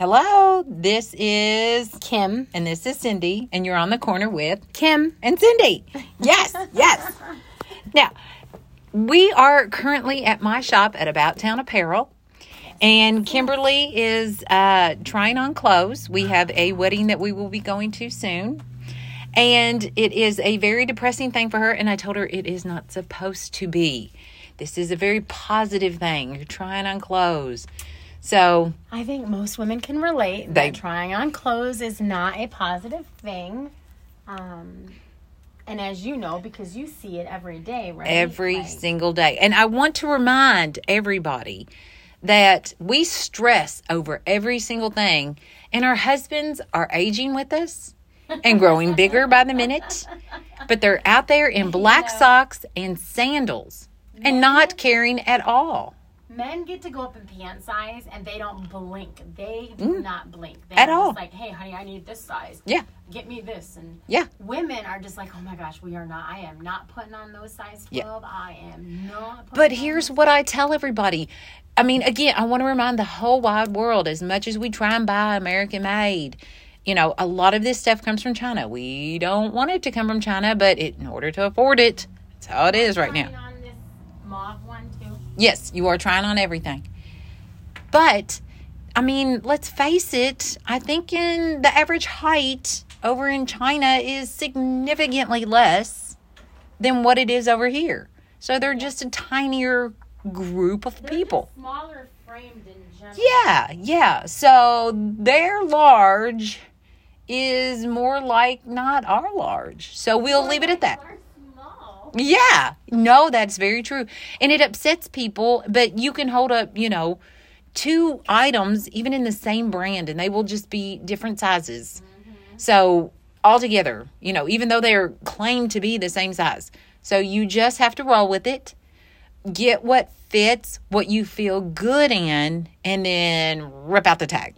Hello, this is Kim. and this is Cindy, and you're on the corner with Kim. and Cindy. Yes, yes. Now, we are currently at my shop at About Town Apparel, and Kimberly is uh, trying on clothes. We have a wedding that we will be going to soon. And it is a very depressing thing for her. And I told her it is not supposed to be. This is a very positive thing. You're trying on clothes. So, I think most women can relate They- that trying on clothes is not a positive thing. Um, and as you know, because you see it every day, right? every Like, single day. And I want to remind everybody that we stress over every single thing, and our husbands are aging with us and growing bigger by the minute. But they're out there in black know. socks and sandals and not caring at all. Men get to go up in pant size and they don't blink. They do not blink. They're Mm. At just all. like, hey, honey, I need this size. Yeah. Get me this. And Yeah. women are just like, oh my gosh, we are not. I am not putting on those size 12. Yeah. I am not. Putting But here's what I tell everybody. I mean, again, I want to remind the whole wide world as much as we try and buy American made, you know, a lot of this stuff comes from China. We don't want it to come from China, but it, in order to afford it, that's how it is right now. Yes, you are trying on everything. But, I mean, let's face it, I think in the average height over in China is significantly less than what it is over here. So they're just a tinier group of They're people. smaller framed in general. Yeah, yeah. So their large is more like not our large. So we'll leave it at that. Yeah, no, that's very true. And it upsets people, but you can hold up, you know, two items, even in the same brand, and they will just be different sizes. So, altogether, you know, even though they're claimed to be the same size. So, you just have to roll with it, get what fits, what you feel good in, and then rip out the tag.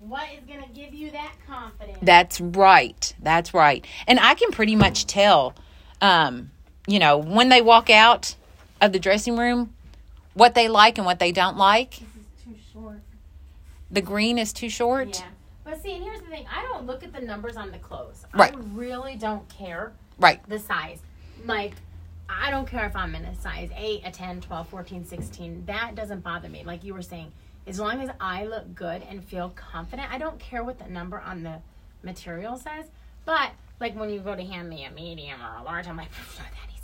What is going to give you that confidence? That's right. That's right. And I can pretty much tell, um, you know, when they walk out of the dressing room, what they like and what they don't like. this is too short. The green is too short. Yeah. But see, and here's the thing. I don't look at the numbers on the clothes. Right. I really don't care Right. the size. Like, I don't care if I'm in a size 8, a 10, 12, 14, 16. That doesn't bother me. Like you were saying, as long as I look good and feel confident, I don't care what the number on the material says. But, like, when you go to hand me a medium or a large, I'm like, that to be an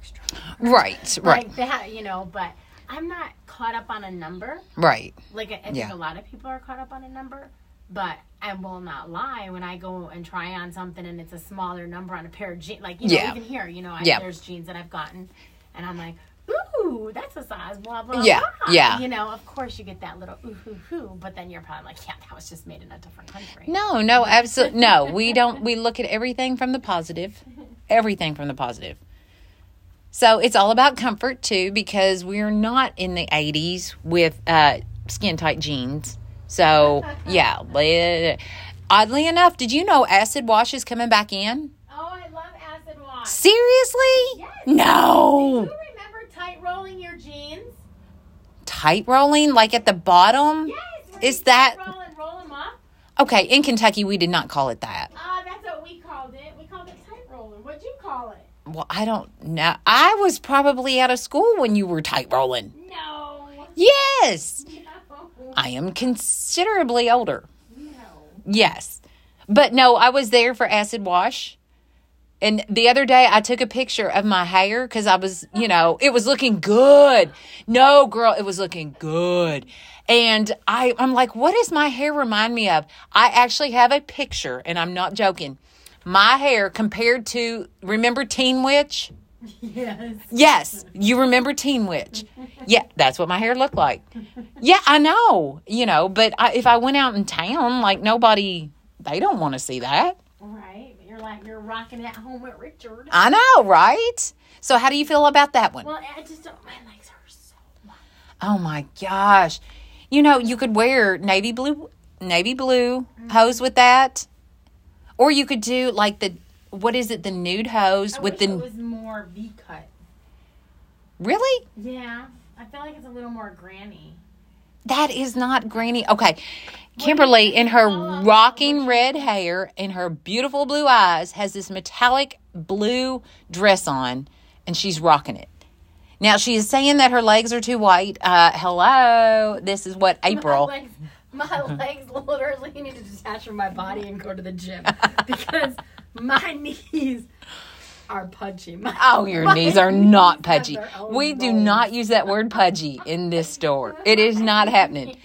extra. Right. Right. Like that, you know, but I'm not caught up on a number. Right. Like, I, I think Yeah. a lot of people are caught up on a number. But I will not lie when I go and try on something and it's a smaller number on a pair of jeans. Like, you know, Yeah. even here, you know, I, Yeah. there's jeans that I've gotten and I'm like, ooh, that's a size, blah, blah, Yeah, blah. yeah. You know, of course you get that little ooh, hoo, hoo, but then you're probably like, yeah, that was just made in a different country. No, no, absolutely. No, we don't. We look at everything from the positive, everything from the positive. So it's all about comfort too, because we're not in the 80s with uh, skin tight jeans. So, yeah. Oddly enough, did you know acid wash is coming back in? Oh, I love acid wash. Seriously? Yes. No. Do you remember tight rolling your jeans? Tight rolling, like at the bottom? Yes. Is that- roll and roll them up? Okay, in Kentucky, we did not call it that. Ah, that's what we called it. We called it tight rolling. What'd you call it? Well, I don't know. I was probably out of school when you were tight rolling. No. Yes. No. I am considerably older. No. Yes. But no, I was there for acid wash. And the other day I took a picture of my hair because I was, you know, it was looking good. No, girl, it was looking good. And I, I'm like, what does my hair remind me of? I actually have a picture, and I'm not joking. My hair compared to, remember Teen Witch? Yes. Yes, you remember Teen Witch. Yeah, that's what my hair looked like. Yeah, I know, you know, but I, if I went out in town, like nobody, they don't want to see that. Right. You're like you're rocking at home with Richard. I know, right? So, how do you feel about that one? Well, I just don't. My legs hurt so much. Oh my gosh. You know, you could wear navy blue, navy blue mm-hmm. hose with that, or you could do like the what is it, the nude hose I with the it was more V cut. really. Yeah, I feel like it's a little more granny. That is not granny. Okay. Kimberly, in her rocking red hair and her beautiful blue eyes, has this metallic blue dress on, and she's rocking it. Now she is saying that her legs are too white. Uh, hello, this is what April. My legs, literally need to detach from my body and go to the gym because my knees are pudgy. My, Oh, your knees are not knees pudgy. We do not use that word pudgy in this store. It is not happening.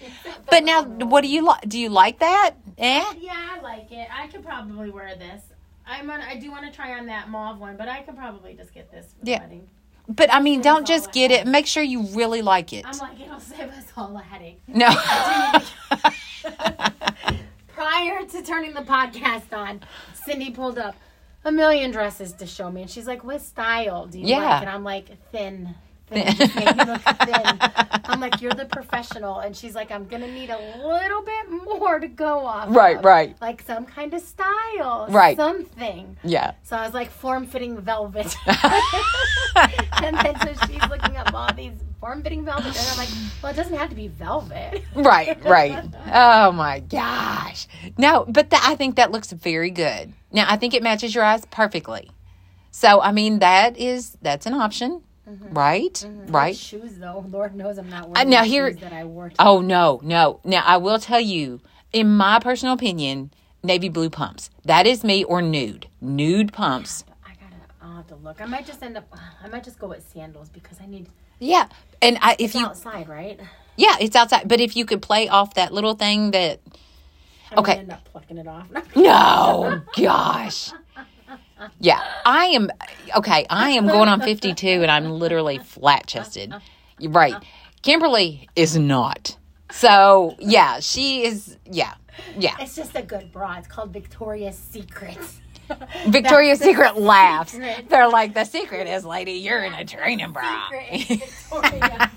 But now, what do you like? Do you like that? Eh? Yeah, I like it. I could probably wear this. I'm on, I do want to try on that mauve one, but I could probably just get this for the Yeah. wedding. But I mean, don't just get it. Make sure you really like it. I'm like, it'll save us all a headache. No. Prior to turning the podcast on, Cindy pulled up a million dresses to show me, and she's like, "What style do you Yeah. like?" And I'm like, "Thin." Thin. Just make look thin. I'm like, you're the professional, and she's like, I'm gonna need a little bit more to go off. Right, of. right. Like some kind of style, Right. Something. yeah. So I was like, form-fitting velvet. and then so she's looking up all these form-fitting velvet, and I'm like, well, it doesn't have to be velvet. Right, right. Oh my gosh. No, but th- I think that looks very good. Now, I think it matches your eyes perfectly. So, I mean, that is that's an option, right? Right. Shoes though, Lord knows I'm not wearing Uh, now here- shoes that I wore. Oh no, no. Now, I will tell you, in my personal opinion, navy blue pumps. That is me or nude. Nude pumps. I gotta, I'll have to look. I might just end up, I might just go with sandals because I need Yeah. And I, if it's you outside, right? Yeah, it's outside, but if you could play off that little thing that I Okay. end up plucking it off. No, gosh. Yeah, I am okay. I am going on 52 and I'm literally flat chested. Right. Kimberly is not. So, yeah, she is. Yeah, yeah. It's just a good bra. It's called Victoria's Secret. Victoria's That's the Secret laughs. secret. They're like, the secret is, lady, you're in a training bra. Secret. Secret.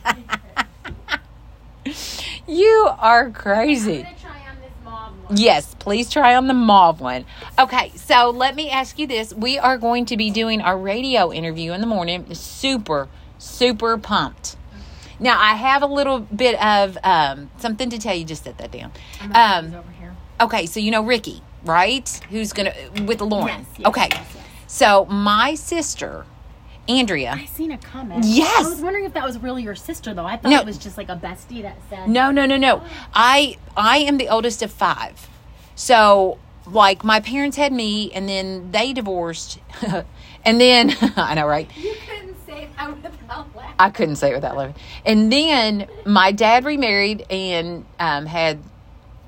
you are I'm crazy. gonna try on this mauve one. Yes, please try on the mauve one. Okay, so let me ask you this. We are going to be doing our radio interview in the morning. Super, super pumped. Now, I have a little bit of um, something to tell you. Just set that down. I'm gonna put these Um, over here. okay, so you know Ricky, right? Who's going to, with Lauren. Yes, yes, okay, yes. so my sister, Andrea. I seen a comment. Yes. I was wondering if that was really your sister, though. I thought No. it was just like a bestie that said. No, no, no, no. I I am the oldest of five. So like my parents had me and then they divorced. and then I know, right? You couldn't say that without laughing. I couldn't say it without laughing. And then my dad remarried and um, had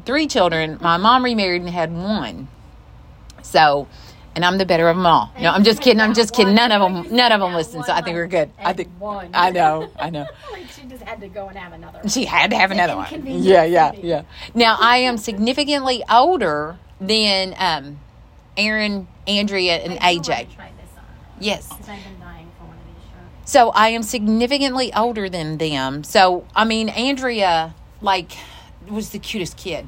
three children. My mom remarried and had one. So, and I'm the better of them all. No, I'm just kidding. I'm just kidding. None of them, none of them listen. So I think we're good. I think. one. I know. I know. she just had to go and have another. one. She had to have another one. Yeah, yeah, yeah. Now I am significantly older than um, Aaron, Andrea, and AJ. wanna this on Yes. because I've been dying for one of these shirts. So I am significantly older than them. So I mean, Andrea like was the cutest kid.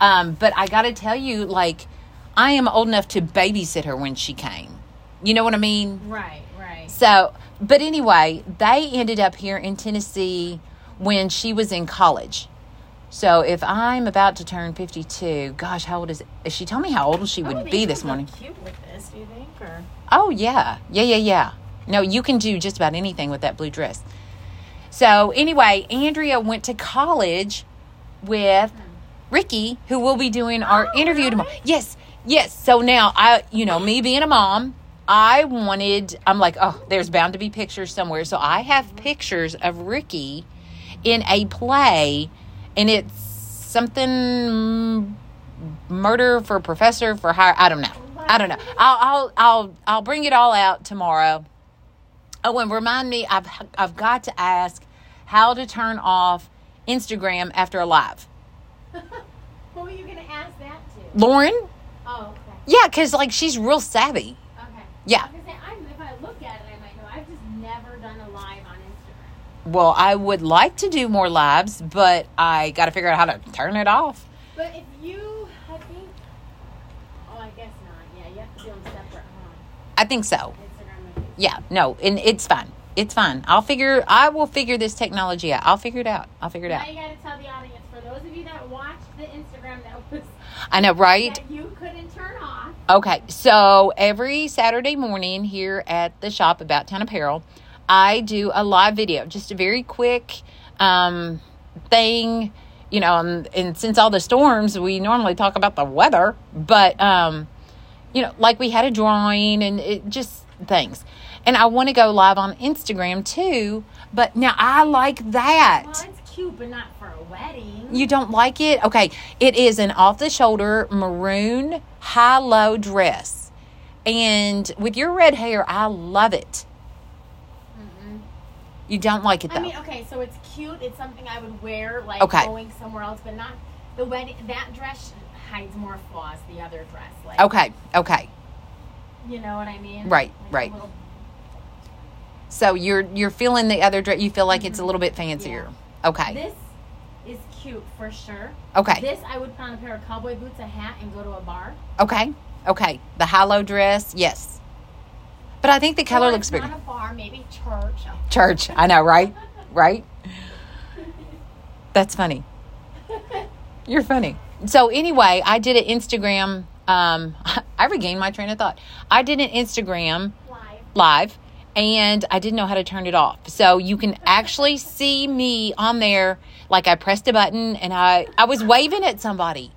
Um, but I got to tell you, like, I am old enough to babysit her when she came. You know what I mean? Right, right. So, but anyway, they ended up here in Tennessee when she was in college. So if I'm about to turn 52, gosh, how old is it? She told me how old she would Oh, be this morning. Cute with this, do you think? Or Oh, yeah. Yeah, yeah, yeah. No, you can do just about anything with that blue dress. So anyway, Andrea went to college with hmm. Ricky, who will be doing our Oh, interview tomorrow. Yes, yes. So now I, you know, me being a mom, I wanted. I'm like, oh, there's bound to be pictures somewhere. So I have pictures of Ricky in a play, and it's something murder for professor for hire. I don't know. I don't know. I'll I'll I'll I'll bring it all out tomorrow. Oh, and remind me, I've I've got to ask how to turn off Instagram after a live. who are you gonna ask that to? Lauren, Oh, okay. yeah, because like she's real savvy. Okay. Yeah. I was gonna say, I'm, if I look at it, I might know. I've just never done a live on Instagram. Well, I would like to do more lives, but I got to figure out how to turn it off. But if you, I think, oh, I guess not. Yeah, you have to do them separate, huh? I think so. Instagram Yeah, no, and it's fine. It's fine. I'll figure. I will figure this technology out. I'll figure it out. I'll figure it Now out. you gotta tell the audience, for those of you that watch the Instagram that was I know, right? you off. Okay, so every Saturday morning here at the shop about Town Apparel, I do a live video, just a very quick um, thing, you know. And, and since all the storms, we normally talk about the weather, but um, you know, like we had a drawing and it just things. And I want to go live on Instagram too, but now I like that. Cute, but not for a wedding. You don't like it? Okay. It is an off the shoulder maroon high low dress. And with your red hair, I love it. Mm-hmm. You don't like it though. I mean, okay, so it's cute. It's something I would wear, like Okay. going somewhere else, but not the wedding. That dress hides more flaws. The other dress, like okay. Okay. you know what I mean? Right, Like right. little- So you're you're feeling the other dress. You feel like it's a little bit fancier. Okay. This is cute for sure. Okay. This I would put on a pair of cowboy boots, a hat, and go to a bar. Okay. Okay. The high low dress. Yes. But I think the color Or looks bigger. Not a bar, maybe church. Church. I know, right? Right? That's funny. You're funny. So anyway, I did an Instagram. Um, I regained my train of thought. I did an Instagram Live. live, and I didn't know how to turn it off. So you can actually see me on there. Like I pressed a button, and I I was waving at somebody.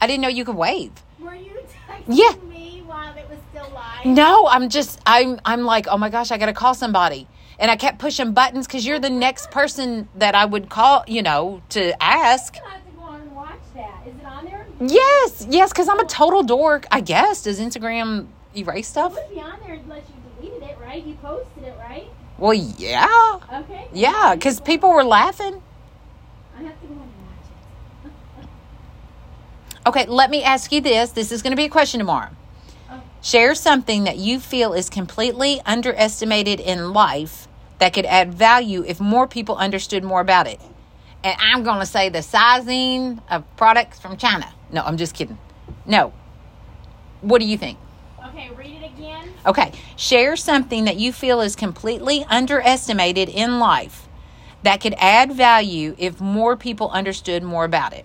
I didn't know you could wave. Were you texting Yeah. me while it was still live? No, I'm just I'm I'm like, oh my gosh, I gotta call somebody. And I kept pushing buttons because you're the next person that I would call, you know, to ask. I have to go on and watch that. Is it on there? Yes, yes, because I'm a total dork. I guess. Does Instagram erase It stuff? would be on there unless you it, right? You posted it, right? Well, yeah. Okay. Yeah, because people were laughing. I have to go and watch it. Okay, let me ask you this. This is going to be a question tomorrow. Oh. Share something that you feel is completely underestimated in life that could add value if more people understood more about it. And I'm going to say the sizing of products from China. No, I'm just kidding. No. What do you think? Okay, read it again. Okay, share something that you feel is completely underestimated in life that could add value if more people understood more about it.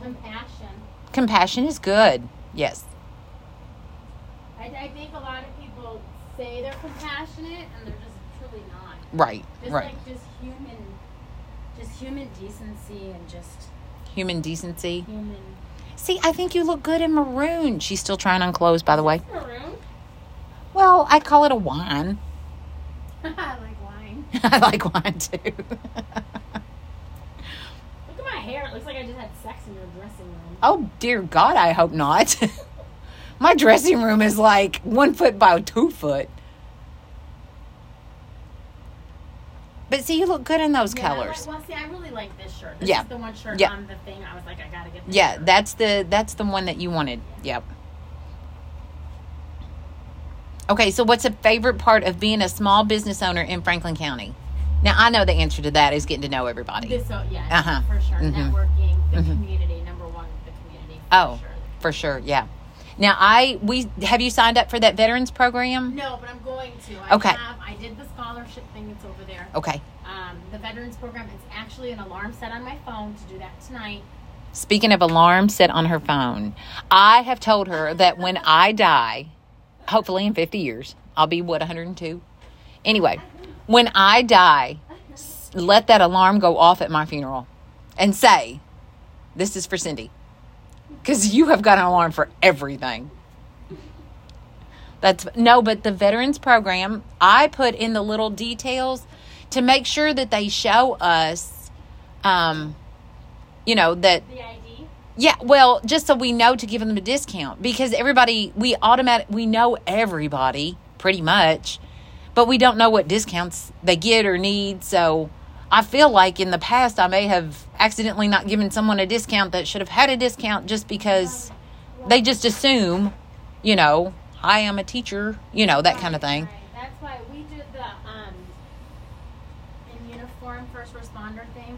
Compassion. Compassion is good. Yes. I, I think a lot of people say they're compassionate and they're just truly not. Right. Just right. like just human, just human decency and just Human decency. human. See, I think you look good in maroon. She's still trying on clothes, by the way. Maroon. Well, I call it a wine. I like wine. I like wine too. Look at my hair. It looks like I just had sex in your dressing room. oh, dear God, I hope not. My dressing room is like one foot by two foot. But see, you look good in those Yeah, colors. Like, well, see, I really like this shirt. This Yeah. is the one shirt Yeah. on the thing. I was like, I gotta get this Yeah, shirt. that's the that's the one that you wanted. Yep. Okay, so what's a favorite part of being a small business owner in Franklin County? Now I know the answer to that is getting to know everybody. This, so, yeah, Uh-huh. for sure. Mhm. Networking, the Mhm. community, number one, the community. For Oh, sure. for sure, yeah. Now I we have you signed up for that veterans program? No, but I'm going to. I Okay. Have, I did the scholarship thing. It's over there. Okay. Um, the veterans program. It's actually an alarm set on my phone to do that tonight. Speaking of alarm set on her phone, I have told her that when I die, hopefully in 50 years, I'll be what 102. Anyway, when I die, let that alarm go off at my funeral and say, "This is for Cindy." Cuz you have got an alarm for everything. That's no, but the veterans program, I put in the little details to make sure that they show us um you know that The ID. yeah, well, just so we know to give them a discount because everybody we automatic we know everybody pretty much, but we don't know what discounts they get or need. So I feel like in the past I may have accidentally not given someone a discount that should have had a discount just because they just assume, you know, hi, I'm a teacher, you know, that kind of thing. That's why we did the um, in uniform first responder thing,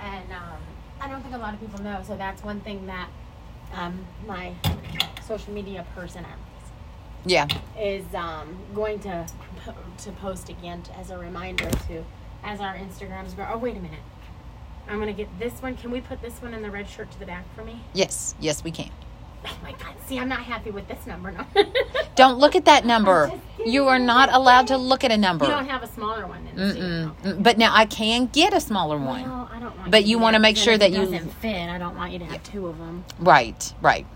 and um, I don't think a lot of people know. So that's one thing that um, my social media person Yeah. is um, going to to post again as a reminder to as our Instagrams grow. Oh wait a minute. I'm gonna get this one. Can we put this one in the red shirt to the back for me? Yes, yes, we can. Oh my god! See, I'm not happy with this number. No. Don't look at that number. You are not allowed to look at a number. you don't have a smaller one. In the. Mm-mm. Mm, But now I can get a smaller one. Well, I don't want. But you wanna make sure that you- doesn't fit. I don't want you to have two of them. Right, right.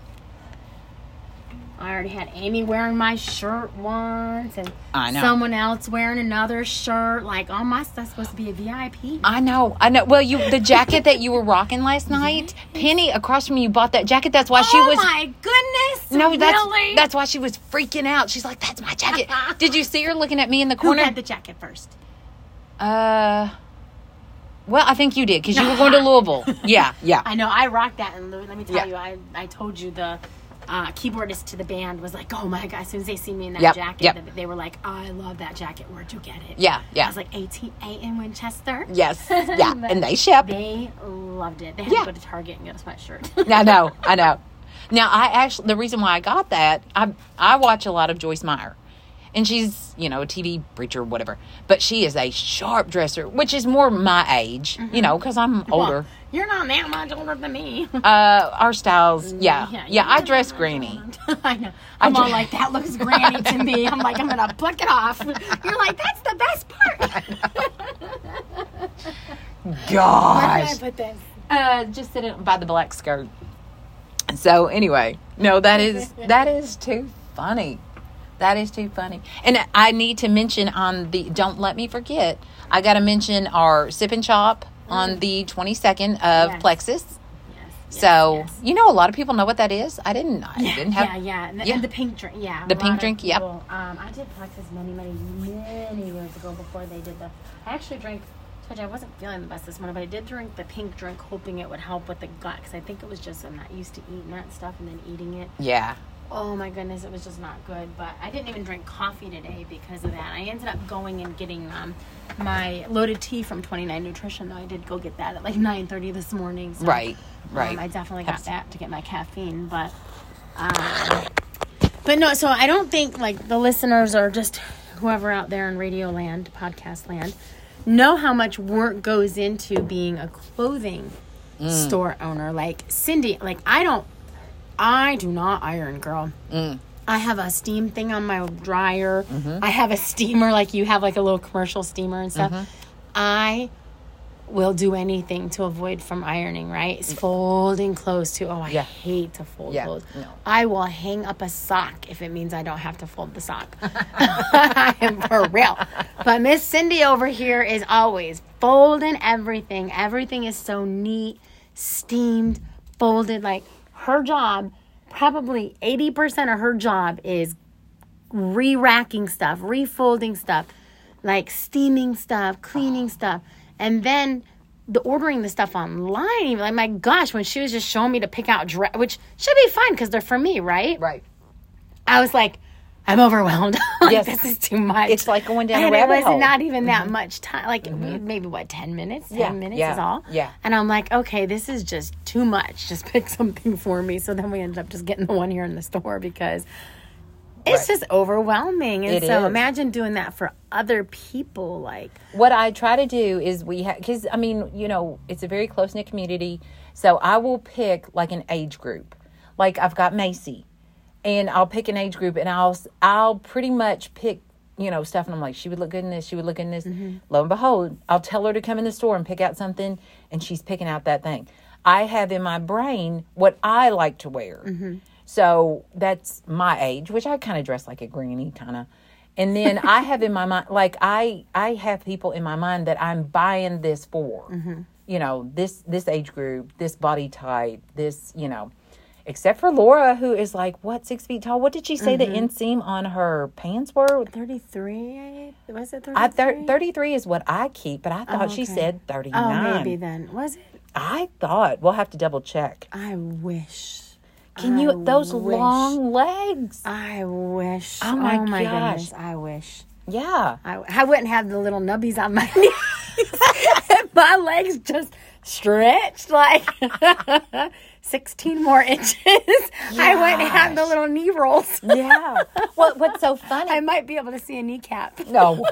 I already had Amy wearing my shirt once, and I know. someone else wearing another shirt. Like all my stuff's supposed to be a VIP. I know, I know. Well, you the jacket that you were rocking last night, Penny across from you bought that jacket. That's why she oh was. my goodness! No, that's really? that's why she was freaking out. She's like, "That's my jacket." Did you see her looking at me in the corner? who had the jacket first. uh, well, I think you did because you were going to Louisville. Yeah, yeah. I know. I rocked that, in Louisville. let me tell Yeah. you, I I told you the. Uh, keyboardist to the band was like, "Oh my god!" As soon as they see me in that Yep, jacket, yep. they- were like, "I love that jacket. Where'd you get it?" Yeah, yeah. I was like, "ATA in Winchester." Yes, yeah, and they ship. They loved it. They had Yeah. to go to Target and get a sweatshirt. I know, I know. Now, I actually the reason why I got that I I watch a lot of Joyce Meyer, and she's you know a TV preacher, or whatever. But she is a sharp dresser, which is more my age, you know, because I'm older. Well, you're not that much older than me. Uh, our styles, yeah, yeah. you're I dress granny. I know. I'm I all dre- like, that looks granny to me. I'm like, I'm gonna pluck it off. You're like, that's the best part. Where can I put this? uh, just sitting by the black skirt. So anyway, no, that is that is too funny. That is too funny. And I need to mention on the don't let me forget. I got to mention our sip and chop on the 22nd of Yes. Plexus. Yes. So yes. you know, a lot of people know what that is. I didn't. I Yeah, didn't have. yeah, yeah. And the, yeah. and the pink drink, yeah. The pink drink, yep. Um, I did Plexus many, many, many years ago before they did the. I actually drank. I wasn't feeling the best this morning, but I did drink the pink drink, hoping it would help with the gut, because I think it was just I'm not used to eating that stuff and then eating it. Yeah. Oh my goodness, it was just not good. But I didn't even drink coffee today because of that. I ended up going and getting um, my loaded tea from 29 Nutrition. Though I did go get that at like 9:30 this morning. So, Right. Right. um, I definitely got that to get my caffeine, but um, but no. So I don't think like the listeners or just whoever out there in radio land, podcast land, know how much work goes into being a clothing Mm. store owner. Like Cindy, like I don't, I do not iron, girl. Mm. I have a steam thing on my dryer. Mm-hmm. I have a steamer, like you have like a little commercial steamer and stuff. Mm-hmm. I will do anything to avoid from ironing, right? It's folding clothes too. Oh, I Yeah. hate to fold Yeah, clothes. no. I will hang up a sock if it means I don't have to fold the sock. I am for real. But Miss Cindy over here is always folding everything. Everything is so neat, steamed, folded. Like her job, probably 80% of her job is re racking stuff, refolding stuff, like steaming stuff, cleaning stuff. And then the ordering the stuff online, like my gosh, when she was just showing me to pick out dress, which should be fine because they're for me, right? Right. I was like, I'm overwhelmed. like, Yes. this is too much. It's like going down a and rabbit it was hole. Mm-hmm. not even that much time. Like maybe what, ten minutes? Ten Yeah, minutes yeah, is all. yeah. And I'm like, okay, this is just too much. Just pick something for me. So then we ended up just getting the one here in the store because it's Right. just overwhelming. And It so is. imagine doing that for other people. Like, what I try to do is we have because I mean you know it's a very close knit community, so I will pick like an age group. Like I've got Macy, and I'll pick an age group, and I'll I'll pretty much pick you know stuff, and I'm like she would look good in this, she would look good in this. Mm-hmm. Lo and behold, I'll tell her to come in the store and pick out something, and she's picking out that thing. I have in my brain what I like to wear. Mm-hmm. So that's my age, which I kind of dress like a granny, kind of. And then I have in my mind, like I, I have people in my mind that I'm buying this for. Mm-hmm. You know, this this age group, this body type, this you know. Except for Laura, who is like what six feet tall. What did she say the mm-hmm. inseam on her pants were? 33, was it 33? I thir- thirty three is what I keep, but I thought she okay. said thirty Oh, nine. maybe then. Was it? I thought we'll have to double check. I wish. Can I you those wish. long legs? I wish. Oh my gosh. gosh. goodness. I wish. Yeah. I, I wouldn't have the little nubbies on my knees. my legs just stretched like 16 more inches. I went and had the little knee rolls. yeah. What What's so funny? I might be able to see a kneecap. No,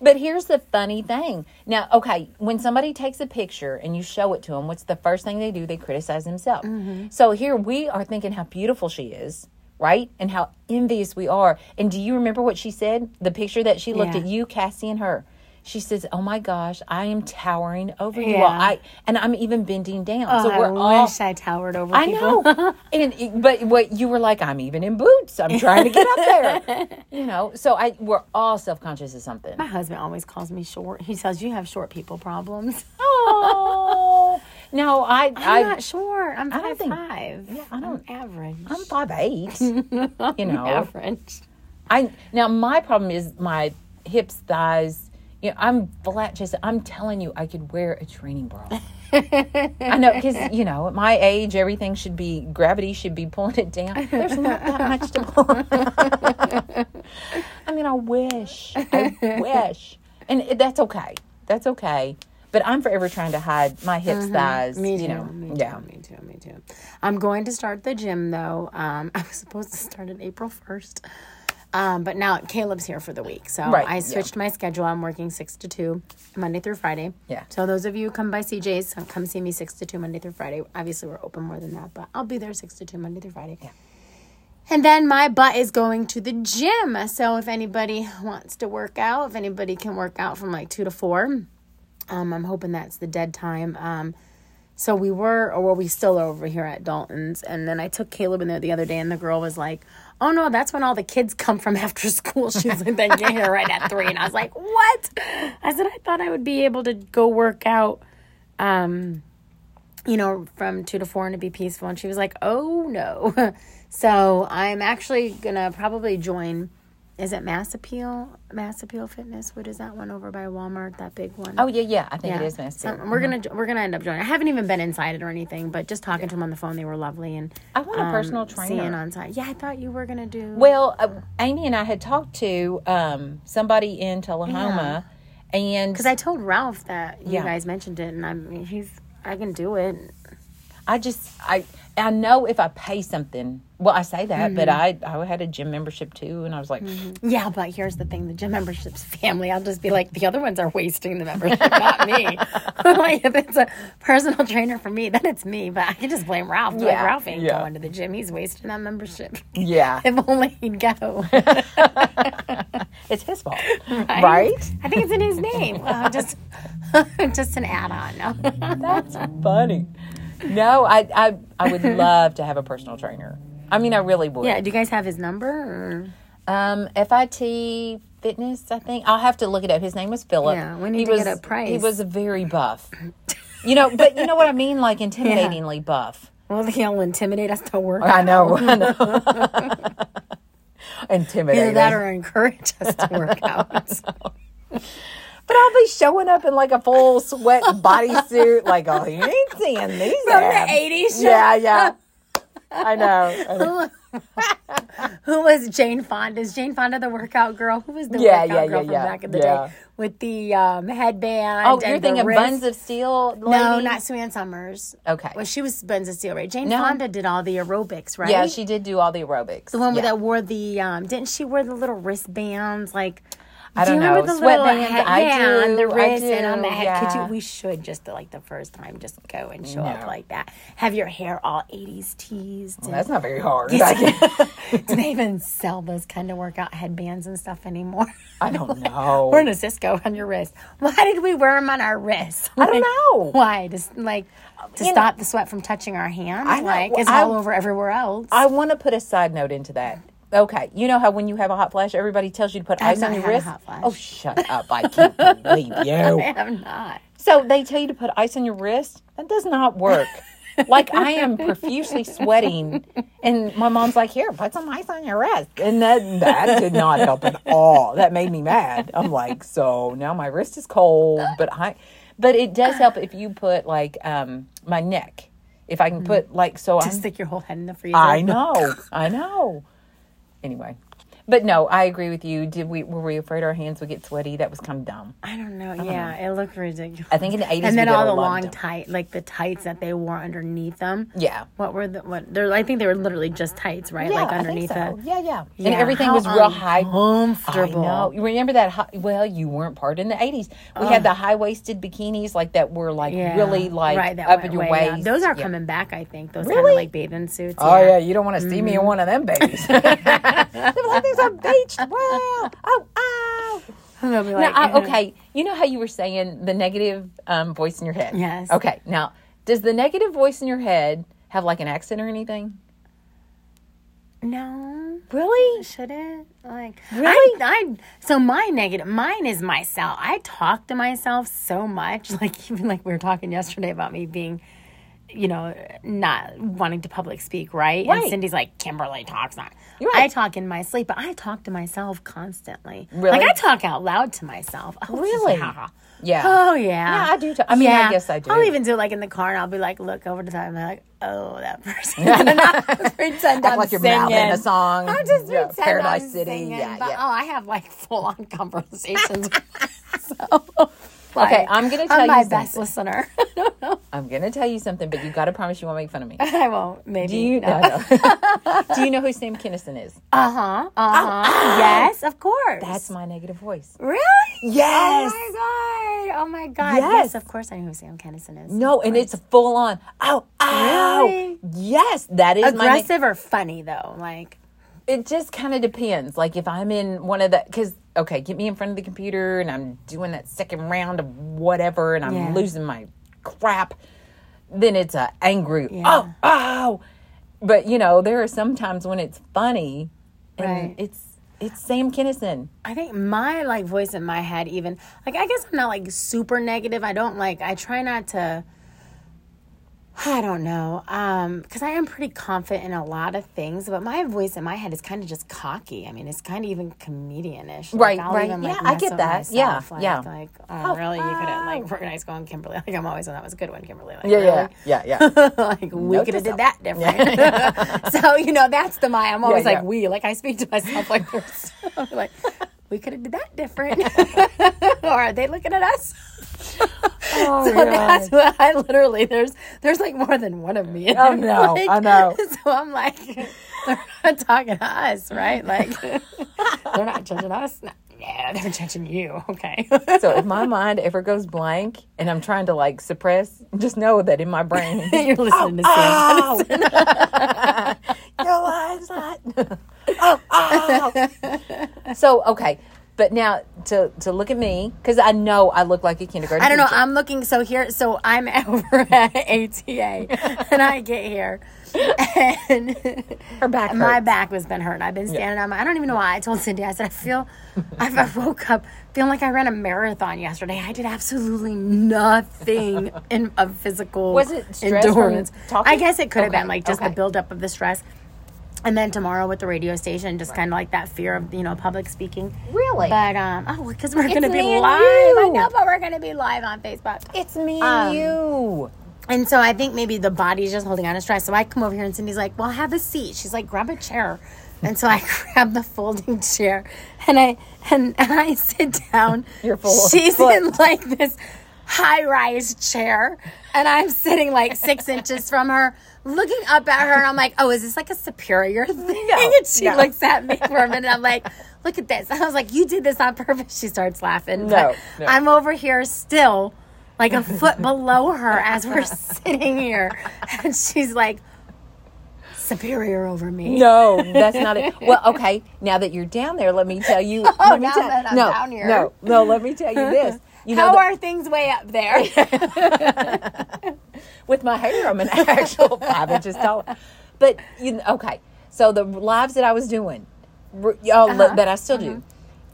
but here's the funny thing. Now, okay, when somebody takes a picture and you show it to them, what's the first thing they do? They criticize themselves. Mm-hmm. So here we are thinking how beautiful she is, right? And how envious we are. And do you remember what she said? The picture that she looked Yeah. at you, Cassie, and her. She says, "Oh my gosh, I am towering over you all. I and I'm even bending down. so Oh, we're I all wish I towered over I people. know. and but what you were like, I'm even in boots. I'm trying to get up there. You know, so I we're all self conscious of something. My husband always calls me short. He says you have short people problems. Oh no, I I'm I not short. I'm I don't five think- five. Yeah, I don't- I'm average. I'm five eight. You know, average. I now my problem is my hips, thighs. You know, I'm flat chested. I'm telling you, I could wear a training bra. I know because you know at my age, everything should be gravity should be pulling it down. There's not that much to pull. I mean, I wish, I wish, and it- that's okay. That's okay. But I'm forever trying to hide my hips, thighs. Me too. you know, me yeah. too. Me too. Me too. I'm going to start the gym though. Um, I was supposed to start on April first. Um, but now Caleb's here for the week, so Right, I yeah. switched my schedule. I'm working six to two, Monday through Friday. Yeah. So those of you who come by CJ's, come- come see me six to two Monday through Friday. Obviously, we're open more than that, but I'll be there six to two Monday through Friday. Yeah. And then my butt is going to the gym. So if anybody wants to work out, if anybody can work out from like two to four, um, I'm hoping that's the dead time. Um, so we were, or well, we still are over here at Dalton's. And then I took Caleb in there the other day, and the girl was like, "Oh no, that's when all the kids come from after school." She was like, "They get here right at three. and I was like, "What?" I said, "I thought I would be able to go work out." Um, you know, from two to four and to be peaceful. And she was like, oh no. so I'm actually gonna probably join. Is it Mass Appeal? Mass Appeal Fitness? What is that one over by Walmart? That big one? Oh yeah, yeah. I think it is So Master. we're gonna we're gonna end up joining. I haven't even been inside it or anything, but just talking to them on the phone, they were lovely and I want a um, personal Seeing trainer. on site. Yeah, I thought you were gonna do. Well, uh, Amy and I had talked to um, somebody in Tullahoma, and because I told Ralph that you Yeah. guys mentioned it, and I mean he's I can do it. I just I I know if I pay something. Well, I say that, but Mm-hmm. I I had a gym membership too, and I was like, Yeah, but here's the thing: the gym membership's family. I'll just be like, the other ones are wasting the membership, not me. like if it's a personal trainer for me, then it's me. But I can just blame Ralph. Like Yeah, Ralph ain't yeah. going to the gym; he's wasting that membership. yeah, if only he'd go. it's his fault, right? I think it's in his name. Well, just, just an add-on. That's funny. No, I I I would love to have a personal trainer. I mean, I really would. yeah. Do you guys have his number? Or? Um, FIT Fitness, I think. I'll have to look it up. His name was Philip. Yeah, we need he to was, get a price. He was very buff. You know, but you know what I mean? Like intimidatingly buff. Well, he'll intimidate us to work. I know. I know. Intimidating. Either that or encourage us to work out. But I'll be showing up in like a full sweat bodysuit, like, oh, you ain't seeing these From the 80s. Yeah, yeah. I know. Who was Jane Fonda? Is Jane Fonda the workout girl? Who was the Yeah, workout yeah, girl yeah, from yeah, back in the yeah. day with the um, headband? Oh, you're thinking wrist? Buns of Steel? No, not Suzanne Somers. Okay. Well, she was Buns of Steel, right? Jane No. Fonda did all the aerobics, right? Yeah, she did do all the aerobics. the one that wore the um, didn't she wear the little wristbands like? I do don't you know. the Sweatbands, head- I yeah, on the do, wrist and on the do, head? Could you? We should just like the first time just go and show up like that. Have your hair all '80s teased. and- That's not very hard. Do they even sell those kind of workout headbands and stuff anymore? I don't know. Or in a Cisco on your wrist. Why did we wear them on our wrists? I don't know. Why? Just like to You know- stop the sweat from touching our hands. I know. Like it's I- all over everywhere else. I want to put a side note into that. Okay, you know how when you have a hot flash, everybody tells you to put ice on your wrist. hot flash. Oh, shut up! I can't believe you. I am not. So they tell you to put ice on your wrist. That does not work. like I am profusely sweating, and my mom's like, "Here, put some ice on your wrist," and that that did not help at all. That made me mad. I'm like, so now my wrist is cold, but I, but it does help if you put like um my neck. If I can put like so, Just I'm stick your whole head in the freezer. I know. I know. Anyway, But no, I agree with you. Did we were we afraid our hands would get sweaty? That was kind of dumb. I don't know. Yeah, it looked ridiculous. I think in the eighties, and then all the long dumb- tight, like the tights that they wore underneath them. Yeah. What were the what? They're, I think they were literally just tights, right? Yeah, like I underneath so. it. Yeah, yeah. And everything how was real high. Comfortable. I know. You remember that? High, well, you weren't part in the eighties. We had the high waisted bikinis like that were like Yeah. really like right, up in your waist. up. Those are Yeah. coming back, I think. Those kind of like bathing suits. Oh yeah, you don't want to see me in mm-hmm. one of them babies. Like are beached. Wow. Oh. They'll Now, I, okay, you know how you were saying the negative um, voice in your head. Yes. Okay. Now, does the negative voice in your head have like an accent or anything? No. Really? Should it? Like Really? I, I so my negative mine is myself. I talk to myself so much. Like even like we were talking yesterday about me being you know, not wanting to public speak, right? Right. And Cindy's like, Kimberly talks not. Right. I talk in my sleep, but I talk to myself constantly. Really? Like I talk out loud to myself. Oh, Really? Yeah. Yeah. Oh yeah. Yeah, I do. T- I mean, I guess I do. I'll even do it like in the car, and I'll be like, look over to that, and be like, oh, that person. and pretend Act I'm like you're singing. mouthing a song. I just Yeah, pretend Paradise I'm City. Singing, Yeah, but, yeah. Oh, I have like full on conversations. so, like, Okay, I'm gonna tell I'm you my something. best listener. I don't know. I'm gonna tell you something, but you got to promise you won't make fun of me. I won't. Maybe. Do you No. know? no. Do you know who Sam Kinison is? Uh huh. Uh huh. Yes, of course. That's my negative voice. really. Yes. Oh my god. Oh my god. Yes. Yes. Of course, I know who Sam Kinison is. No, and it's full on. Ow, ow. Really? Yes, that is my. ne- aggressive or funny though. Like. It just kind of depends. Like if I'm in one of the, because okay, get me in front of the computer and I'm doing that second round of whatever, and I'm Yeah. losing my crap. Then it's a angry. Yeah. Oh, oh. But you know, there are some times when it's funny, and Right. it's it's Sam Kinison. I think my like voice in my head even like I guess I'm not like super negative. I don't like I try not to I don't know. Um cuz I am pretty confident in a lot of things, but my voice in my head is kind of just cocky. I mean, it's kind of even comedianish. Like, Right, I'll right. Even, Yeah, like, I get that. Yeah, like, yeah. Like, oh, really? You could have like organized going Kimberly. Like I'm always on that was a good one, Kimberly. Like, Yeah, really? yeah, yeah, yeah. like we could have did that different. so you know that's the my. I'm always Yeah, like yeah. we. Like I speak to myself like this. Like we could have did that different. or are they looking at us? Oh, so that's what I literally there's there's like more than one of me. Oh, no, Like, I know. So I'm like they're not talking to us, right? Like they're not judging us. No, yeah, they're judging you. Okay. So if my mind ever goes blank and I'm trying to like suppress, just know that in my brain, You're listening to Sam. oh, your line's not. oh, oh. So okay, but now to to look at me because I know I look like a kindergarten. I don't know. teacher. I'm looking. So here, so I'm over at ATA, and I get here, and Her back my back has been hurt. I've been standing on my. I don't even know why. I told Cindy. I said I feel. I I woke up feeling like I ran a marathon yesterday. I did absolutely nothing in of physical Was it stress from endurance. talking? I guess it could have been like just okay. the buildup of the stress. And then tomorrow with the radio station, just kind of like that fear of you know public speaking. Really? But um, oh, because we're gonna be live. I know, but we're gonna be live on Facebook. it's me Um, and you. And so I think maybe the body's just holding on to stress. So I come over here and Cindy's like, "Well, have a seat." She's like, "Grab a chair." And so I grab the folding chair and I and, and I sit down. You're full She's foot. in like this high rise chair and I'm sitting like six inches from her, looking up at her and I'm like, "Oh, is this like a superior thing?" and she no. looks at me for a minute. I'm like. Look at this. And I was like, You did this on purpose. She starts laughing. No, no. I'm over here still like a foot below her as we're sitting here. And she's like, superior over me. No, that's not it. Well, okay. Now that you're down there, let me tell you. Oh, let me now tell, that I'm no, down here. no, no. Let me tell you this. You know, How the- are things way up there? with my hair, I'm an actual five inches tall. But you know, okay. So the lives that I was doing, y'all Uh-huh. that I still do,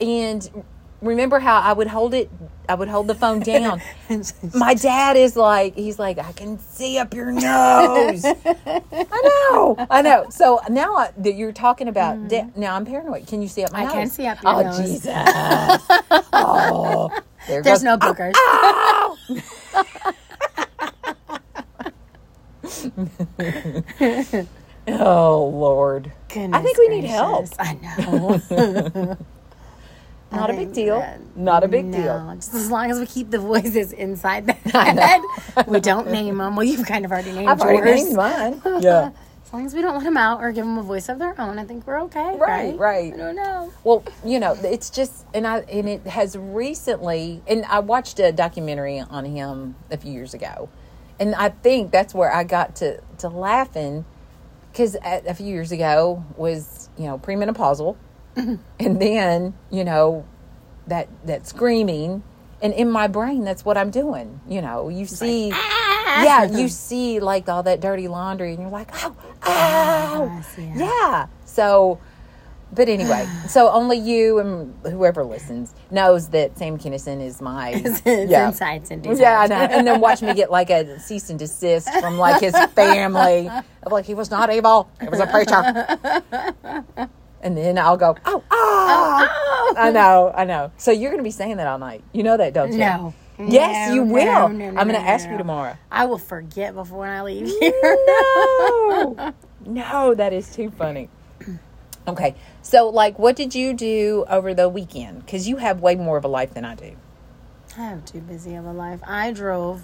and remember how I would hold it. I would hold the phone down. my dad is like, he's like, I can see up your nose. I know, I know. So now I, that you're talking about, da- now I'm paranoid. Can you see up my Mm. I nose? can see up your oh, nose. Jesus. oh, there There's goes- no boogers. Oh Lord. Goodness I think we need help. I know. Not a big deal. that- Not a big deal. Just as long as we keep the voices inside the head, we don't name them. Well, you've kind of already named I've already named mine. Yeah. As long as we don't let them out or give them a voice of their own, I think we're okay. Right, right. I don't know. Well, you know, it's just, and I, and it has recently, and I watched a documentary on him a few years ago, and I think that's where I got to to laughing, because a, a few years ago was you know premenopausal, mm-hmm. and then you know that that screaming, and in my brain that's what I'm doing. You know, you see. Ah! Yeah, you see like all that dirty laundry, and you're like, oh, ow, Yes, yeah. yeah. So, but anyway, so only you and whoever listens knows that Sam Kinison is my yeah. inside Cindy's Yeah, I know. And then watch me get like a cease and desist from like his family of like he was not able. he was a preacher. And then I'll go, oh, ah. oh, I know, I know. So you're going to be saying that all night. You know that, don't you? No. Yes, No, you will. no, no, I'm going to ask you tomorrow. I will forget before I leave here. no, no, that is too funny. Okay, so like, what did you do over the weekend? Because you have way more of a life than I do. I have too busy of a life. I drove.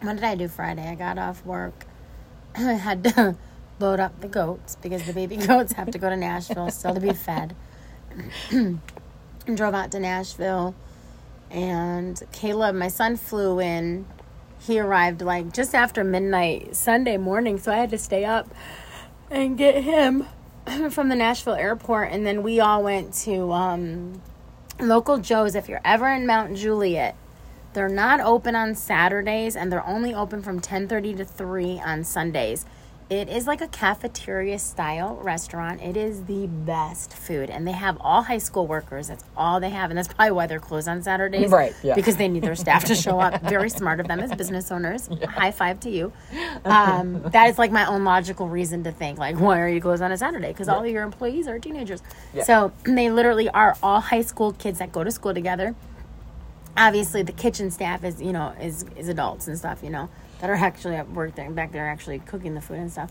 What did I do Friday? I got off work. I had to load up the goats because the baby goats have to go to Nashville still to be fed. and drove out to Nashville. And Caleb, my son, flew in. He arrived like just after midnight Sunday morning, so I had to stay up and get him from the Nashville airport. And then we all went to um, local Joe's. If you're ever in Mount Juliet, they're not open on Saturdays and they're only open from 10:30 to 3 on Sundays. It is like a cafeteria style restaurant. It is the best food and they have all high school workers. That's all they have and that's probably why they're closed on Saturdays. Right, yeah. Because they need their staff to show up. Very smart of them as business owners. High five to you. Um, that is like my own logical reason to think like why are you closed on a Saturday? Because all of your employees are teenagers. Yeah. So they literally are all high school kids that go to school together obviously the kitchen staff is you know is is adults and stuff you know that are actually at work there back there actually cooking the food and stuff.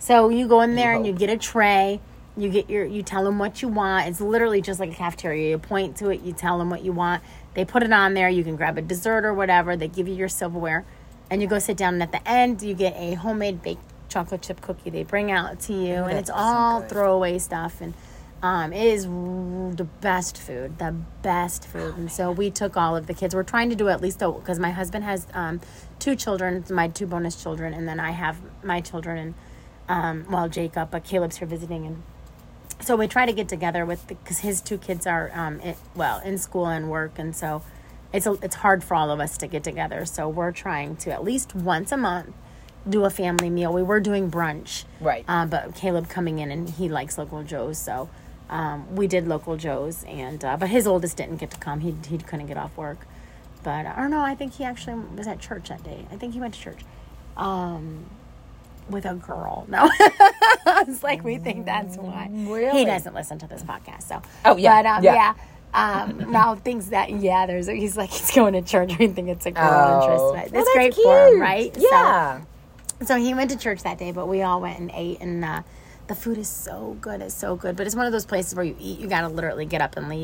So you go in there and you get a tray you get your you tell them what you want. It's literally just like a cafeteria. You point to it you tell them what you want. They put it on there. You can grab a dessert or whatever. They give you your silverware. And you go sit down. And at the end you get a homemade baked chocolate chip cookie. They bring out to you. And it's all throwaway stuff. And um, it is the best food, the best food. And so we took all of the kids. We're trying to do at least because my husband has um, two children, my two bonus children, and then I have my children and um, well Jacob, but Caleb's here visiting, and so we try to get together with because his two kids are um, it, well in school and work, and so it's a, it's hard for all of us to get together. So we're trying to at least once a month do a family meal. We were doing brunch, Right. Um, but Caleb coming in and he likes local Joe's, so um, we did local Joe's, and uh, but his oldest didn't get to come. He he couldn't get off work, but I don't know. I think he actually was at church that day. I think he went to church. Um, with a girl. No. it's like we think that's why. Really? He doesn't listen to this podcast, so. Oh, yeah, But um, yeah. yeah. Um, now thinks that yeah, there's a, he's like he's going to church. We think it's a girl Oh. interest. But Well, That's that's great for him, cute. right? So- Yeah. so he went to church that day, but we all went and ate, and uh, the food is so good. It's so good, but it's one of those places where you eat, you gotta literally get up and leave.